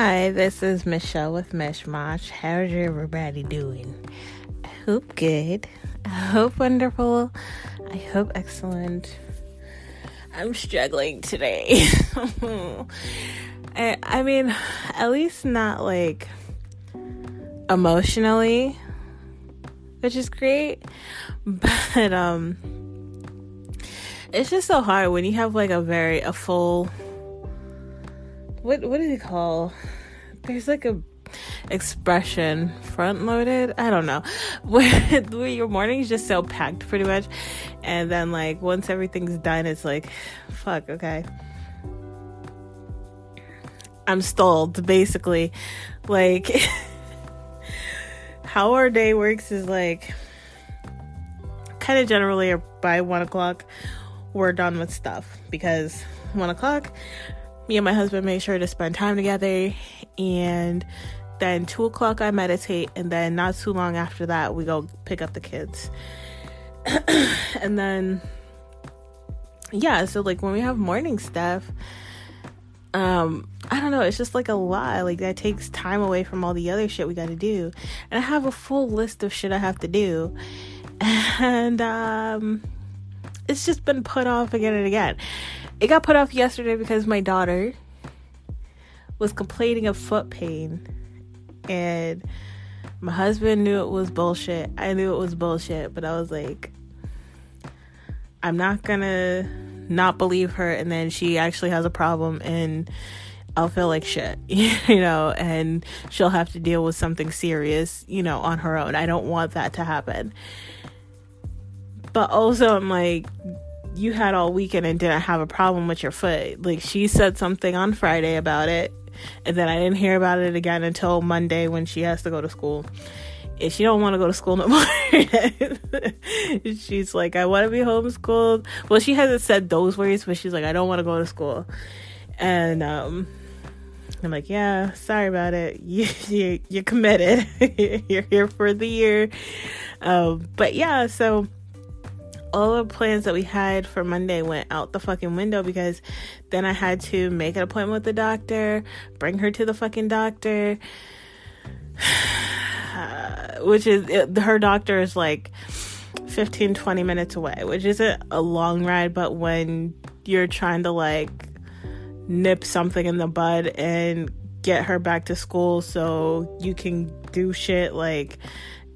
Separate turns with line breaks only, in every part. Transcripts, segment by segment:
Hi, this is Michelle with Mishmash. How's everybody doing? I hope good. I hope wonderful. I hope excellent. I'm struggling today. I, I mean, at least not like emotionally, which is great. But um it's just so hard when you have like a very a full what what do they call? There's like a expression front loaded. I don't know. Where, where your morning's just so packed pretty much. And then like once everything's done it's like fuck, okay. I'm stalled basically. Like how our day works is like kind of generally by one o'clock we're done with stuff because one o'clock me and my husband make sure to spend time together and then two o'clock I meditate and then not too long after that we go pick up the kids. And then yeah so like when we have morning stuff um i don't know it's just like a lot like that takes time away from all the other shit we got to do. And i have a full list of shit i have to do. And um it's just been put off again and again it got put off yesterday because my daughter was complaining of foot pain. And my husband knew it was bullshit. I knew it was bullshit, but I was like, I'm not gonna not believe her. And then she actually has a problem and I'll feel like shit, you know, and she'll have to deal with something serious, you know, on her own. I don't want that to happen. But also, I'm like, you had all weekend and didn't have a problem with your foot. Like she said something on Friday about it, and then I didn't hear about it again until Monday when she has to go to school. And she don't want to go to school no more. she's like, I want to be homeschooled. Well, she hasn't said those words, but she's like, I don't want to go to school. And um, I'm like, yeah, sorry about it. You, you you're committed. you're here for the year. Um, but yeah, so all the plans that we had for Monday went out the fucking window because then I had to make an appointment with the doctor, bring her to the fucking doctor, which is her doctor is like 15 20 minutes away, which isn't a long ride, but when you're trying to like nip something in the bud and get her back to school so you can do shit like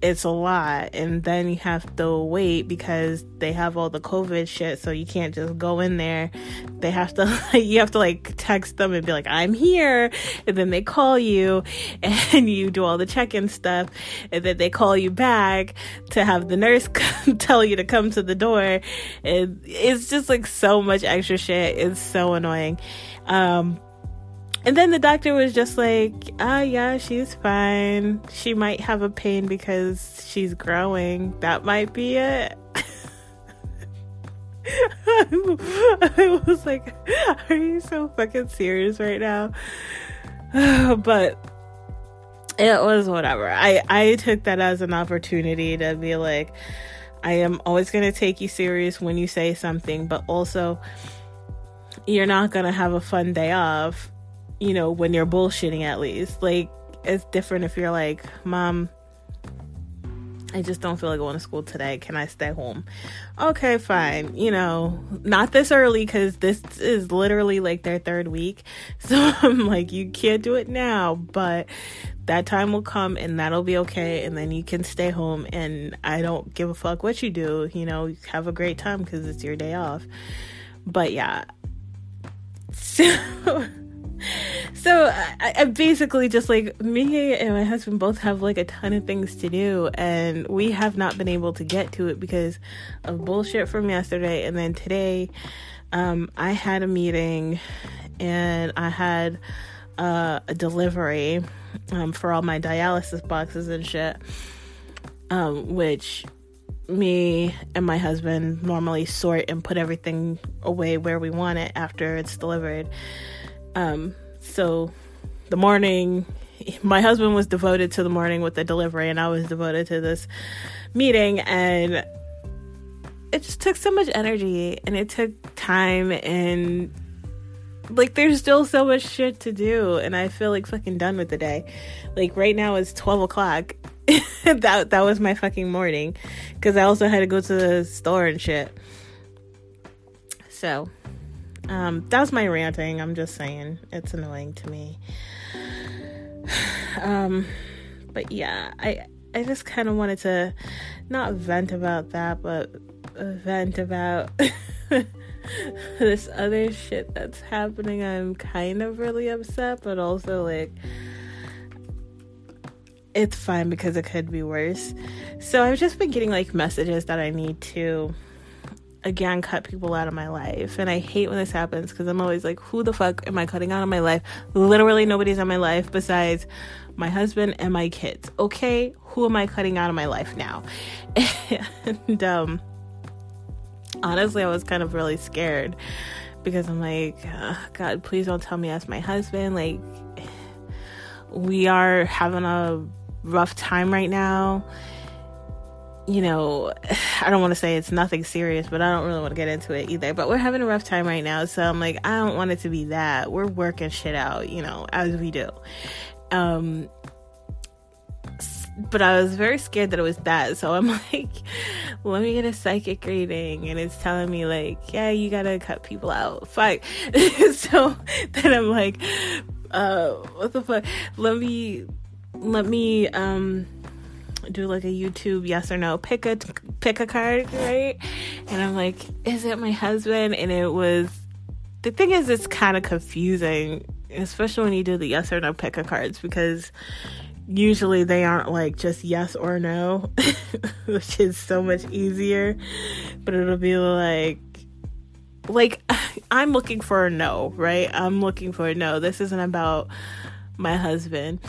it's a lot and then you have to wait because they have all the covid shit so you can't just go in there. They have to you have to like text them and be like i'm here and then they call you and you do all the check-in stuff and then they call you back to have the nurse tell you to come to the door and it's just like so much extra shit. It's so annoying. Um and then the doctor was just like, ah, oh, yeah, she's fine. She might have a pain because she's growing. That might be it. I was like, are you so fucking serious right now? but it was whatever. I, I took that as an opportunity to be like, I am always going to take you serious when you say something, but also you're not going to have a fun day off you know, when you're bullshitting at least. Like, it's different if you're like, Mom, I just don't feel like going to school today. Can I stay home? Okay, fine. You know, not this early because this is literally like their third week. So I'm like, you can't do it now, but that time will come and that'll be okay. And then you can stay home. And I don't give a fuck what you do. You know, have a great time because it's your day off. But yeah. So so I, I, basically just like me and my husband both have like a ton of things to do and we have not been able to get to it because of bullshit from yesterday and then today um, i had a meeting and i had uh, a delivery um, for all my dialysis boxes and shit um, which me and my husband normally sort and put everything away where we want it after it's delivered um, so the morning, my husband was devoted to the morning with the delivery, and I was devoted to this meeting, and it just took so much energy and it took time and like there's still so much shit to do and I feel like fucking done with the day. Like right now it's 12 o'clock. that that was my fucking morning because I also had to go to the store and shit. So, um, that was my ranting. I'm just saying it's annoying to me. um, but yeah, I I just kind of wanted to not vent about that, but vent about this other shit that's happening. I'm kind of really upset, but also like it's fine because it could be worse. So I've just been getting like messages that I need to again cut people out of my life. And I hate when this happens because I'm always like, who the fuck am I cutting out of my life? Literally nobody's in my life besides my husband and my kids. Okay, who am I cutting out of my life now? and um honestly, I was kind of really scared because I'm like, God, please don't tell me that's my husband. Like, we are having a rough time right now. You know, I don't want to say it's nothing serious, but I don't really want to get into it either. But we're having a rough time right now. So I'm like, I don't want it to be that. We're working shit out, you know, as we do. Um, but I was very scared that it was that. So I'm like, let me get a psychic reading. And it's telling me, like, yeah, you gotta cut people out. Fuck. so then I'm like, uh, what the fuck? Let me, let me, um, do like a YouTube yes or no pick a pick a card right and I'm like is it my husband and it was the thing is it's kind of confusing especially when you do the yes or no pick a cards because usually they aren't like just yes or no, which is so much easier. But it'll be like, like I'm looking for a no, right? I'm looking for a no. This isn't about my husband.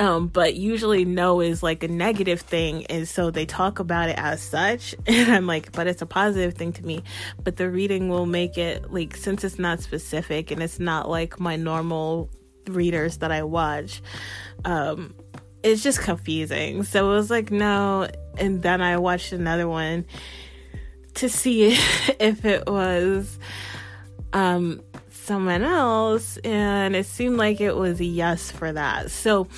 Um, but usually no is like a negative thing, and so they talk about it as such. And I'm like, but it's a positive thing to me. But the reading will make it like since it's not specific and it's not like my normal readers that I watch um, it's just confusing. So it was like, no. And then I watched another one to see if it was um, someone else, and it seemed like it was a yes for that. So,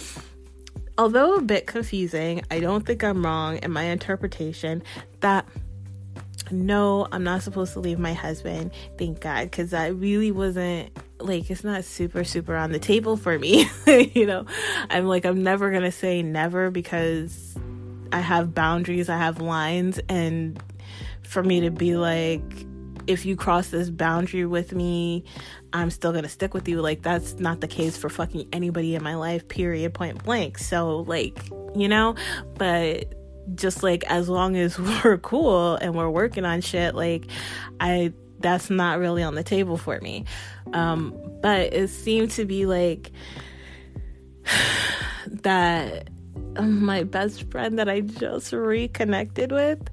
although a bit confusing, I don't think I'm wrong in my interpretation that no, I'm not supposed to leave my husband. Thank God, because I really wasn't like it's not super super on the table for me. you know, I'm like I'm never gonna say never because I have boundaries, I have lines, and for me to be like, if you cross this boundary with me, I'm still gonna stick with you. Like that's not the case for fucking anybody in my life. Period. Point blank. So like you know, but just like as long as we're cool and we're working on shit, like I that's not really on the table for me. Um, but it seemed to be like that my best friend that I just reconnected with.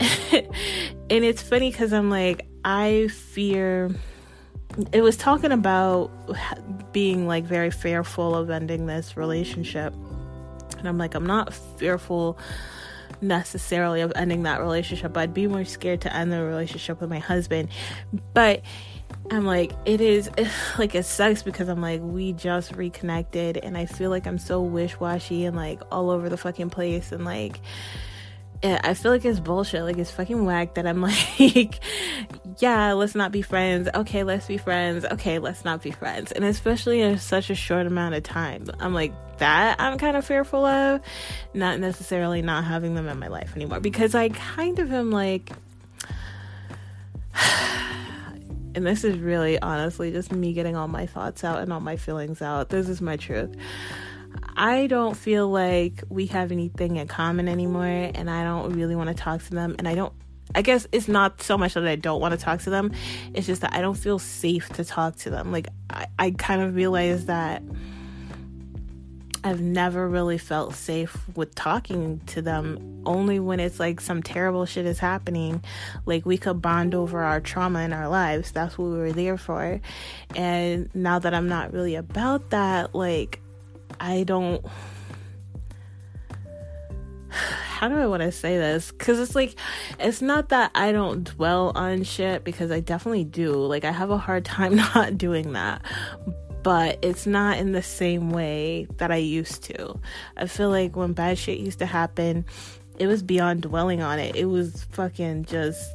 and it's funny because I'm like, I fear. It was talking about being like very fearful of ending this relationship. And I'm like, I'm not fearful necessarily of ending that relationship. I'd be more scared to end the relationship with my husband. But I'm like, it is like it sucks because I'm like, we just reconnected and I feel like I'm so wish washy and like all over the fucking place and like I feel like it's bullshit. Like it's fucking whack that I'm like, yeah, let's not be friends. Okay, let's be friends. Okay, let's not be friends. And especially in such a short amount of time. I'm like, that I'm kind of fearful of. Not necessarily not having them in my life anymore. Because I kind of am like and this is really honestly just me getting all my thoughts out and all my feelings out. This is my truth. I don't feel like we have anything in common anymore, and I don't really want to talk to them. And I don't, I guess it's not so much that I don't want to talk to them, it's just that I don't feel safe to talk to them. Like, I, I kind of realized that I've never really felt safe with talking to them only when it's like some terrible shit is happening. Like we could bond over our trauma in our lives. That's what we were there for. And now that I'm not really about that, like I don't how do I want to say this? Because it's like, it's not that I don't dwell on shit because I definitely do. Like, I have a hard time not doing that. But it's not in the same way that I used to. I feel like when bad shit used to happen, it was beyond dwelling on it. It was fucking just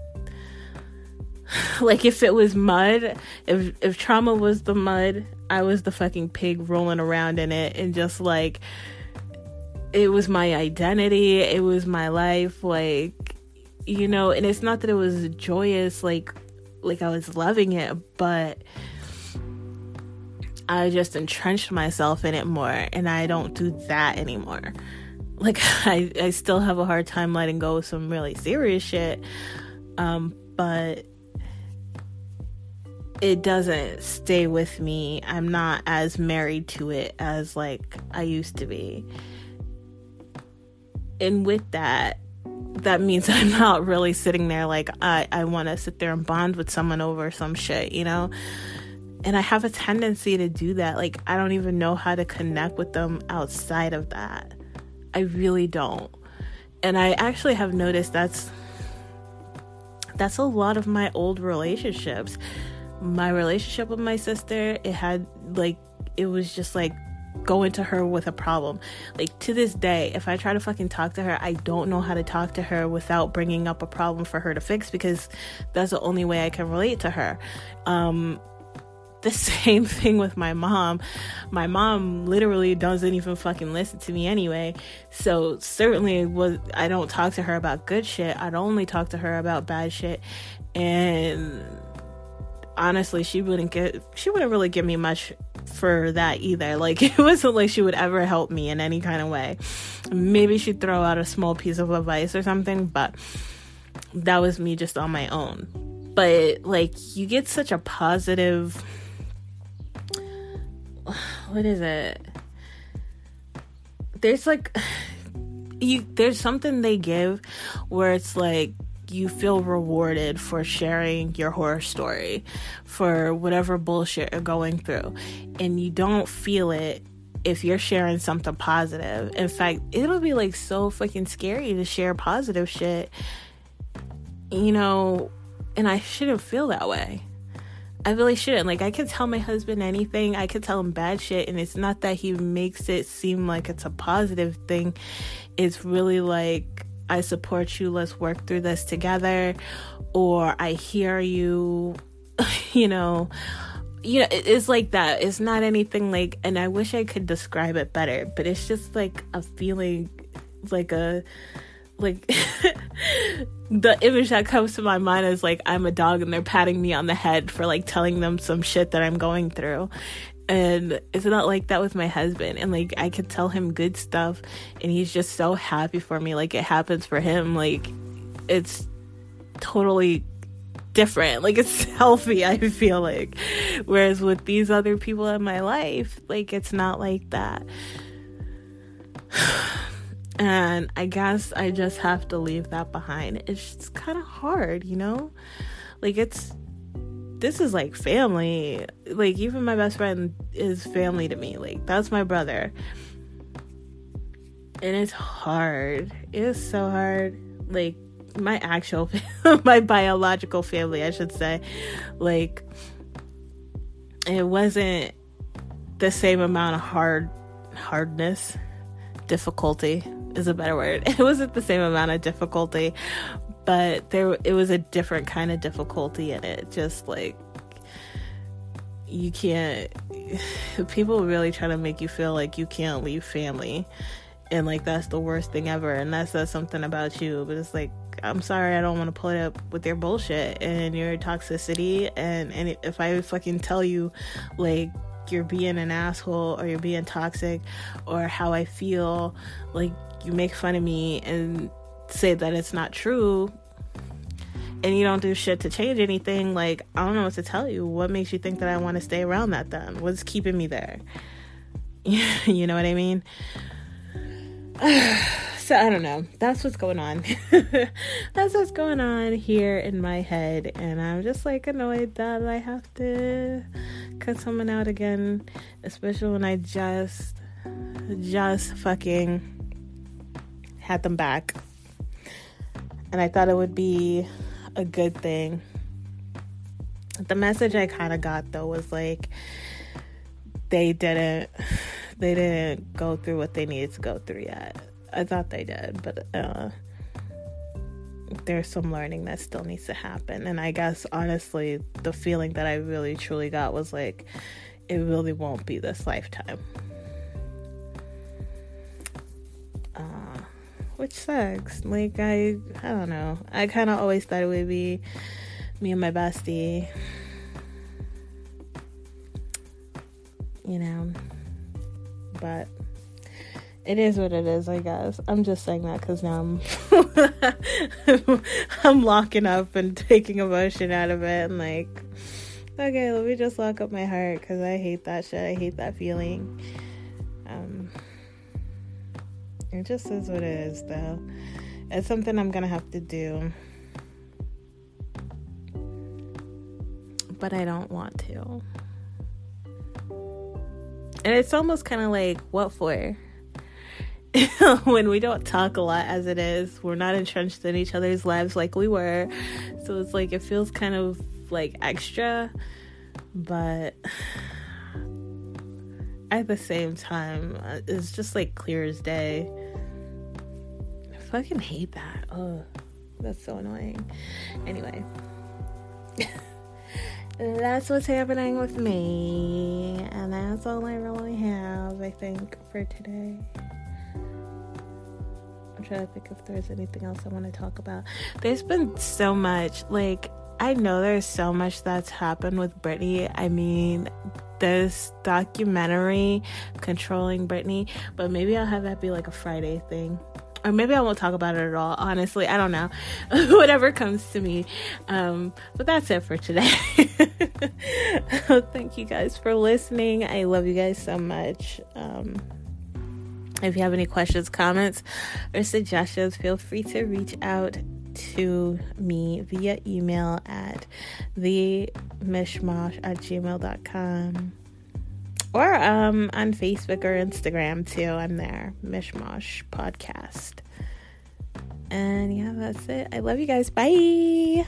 like if it was mud, if if trauma was the mud, I was the fucking pig rolling around in it and just like it was my identity, it was my life like you know, and it's not that it was joyous like like I was loving it, but I just entrenched myself in it more and I don't do that anymore. Like I I still have a hard time letting go of some really serious shit. Um but it doesn't stay with me. I'm not as married to it as like I used to be. And with that, that means I'm not really sitting there like I, I want to sit there and bond with someone over some shit, you know? And I have a tendency to do that. Like, I don't even know how to connect with them outside of that. I really don't. And I actually have noticed that's that's a lot of my old relationships my relationship with my sister, it had like it was just like going to her with a problem. Like to this day, if I try to fucking talk to her, I don't know how to talk to her without bringing up a problem for her to fix because that's the only way I can relate to her. Um the same thing with my mom. My mom literally doesn't even fucking listen to me anyway. So certainly was I don't talk to her about good shit. I'd only talk to her about bad shit. And honestly, she wouldn't get she wouldn't really give me much for that either. Like it wasn't like she would ever help me in any kind of way. Maybe she'd throw out a small piece of advice or something, but that was me just on my own. But like you get such a positive what is it? There's like you there's something they give where it's like you feel rewarded for sharing your horror story, for whatever bullshit you're going through. And you don't feel it if you're sharing something positive. In fact, it'll be like so fucking scary to share positive shit, you know, and I shouldn't feel that way. I really shouldn't. Like, I could tell my husband anything, I could tell him bad shit, and it's not that he makes it seem like it's a positive thing. It's really like, I support you, let's work through this together, or I hear you, you know. You know, it's like that. It's not anything like, and I wish I could describe it better, but it's just like a feeling, like a, like the image that comes to my mind is like I'm a dog and they're patting me on the head for like telling them some shit that I'm going through and it's not like that with my husband. And like i could tell him good stuff and he's just so happy for me like it happens for him. Like it's totally different. Like it's healthy i feel like. Whereas with these other people in my life like it's not like that. And i guess i just have to leave that behind. It's kind of hard you know? Like it's this is like family. Like even my best friend is family to me. Like that's my brother. And it's hard. It is so hard. Like my actual my biological family, I should say. Like it wasn't the same amount of hard hardness, difficulty is a better word. It wasn't the same amount of difficulty, but there it was a different kind of difficulty in it. Just like you can't people really try to make you feel like you can't leave family. And like that's the worst thing ever. And that says something about you. But it's like i'm sorry i don't want to put up with your bullshit and your toxicity. And and if i fucking tell you like you're being an asshole or you're being toxic or how i feel like you make fun of me and say that it's not true and you don't do shit to change anything, like I don't know what to tell you. What makes you think that I want to stay around that then? What's keeping me there? you know what I mean? so I don't know. That's what's going on. That's what's going on here in my head, and I'm just like annoyed that I have to cut someone out again, especially when I just, just fucking had them back and I thought it would be a good thing. The message I kind of got though was like they didn't they didn't go through what they needed to go through yet. I thought they did, but uh there's some learning that still needs to happen. And I guess honestly, the feeling that I really truly got was like it really won't be this lifetime. Which sucks. Like I, I don't know. I kind of always thought it would be me and my bestie. You know, but it is what it is, I guess. I'm just saying that because now I'm I'm locking up and taking emotion out of it and like okay, let me just lock up my heart because I hate that shit. I hate that feeling. It just is what it is, though. It's something I'm gonna have to do, but I don't want to. And it's almost kind of like, what for? when we don't talk a lot as it is, we're not entrenched in each other's lives like we were. So it's like, it feels kind of like extra, but at the same time, uh, it's just like clear as day. Fucking hate that. Oh, that's so annoying. Anyway, that's what's happening with me, and that's all I really have, I think, for today. I'm trying to think if there's anything else I want to talk about. There's been so much, like, I know there's so much that's happened with Britney. I mean, this documentary, Controlling Britney, but maybe I'll have that be like a Friday thing. Or maybe I won't talk about it at all. Honestly, I don't know. Whatever comes to me. Um, but that's it for today. Thank you guys for listening. I love you guys so much. Um, if you have any questions, comments, or suggestions, feel free to reach out to me via email at the mishmash at gmail.com or um, on Facebook or Instagram too. I'm there, Mishmash Podcast. And yeah, that's it. I love you guys. Bye.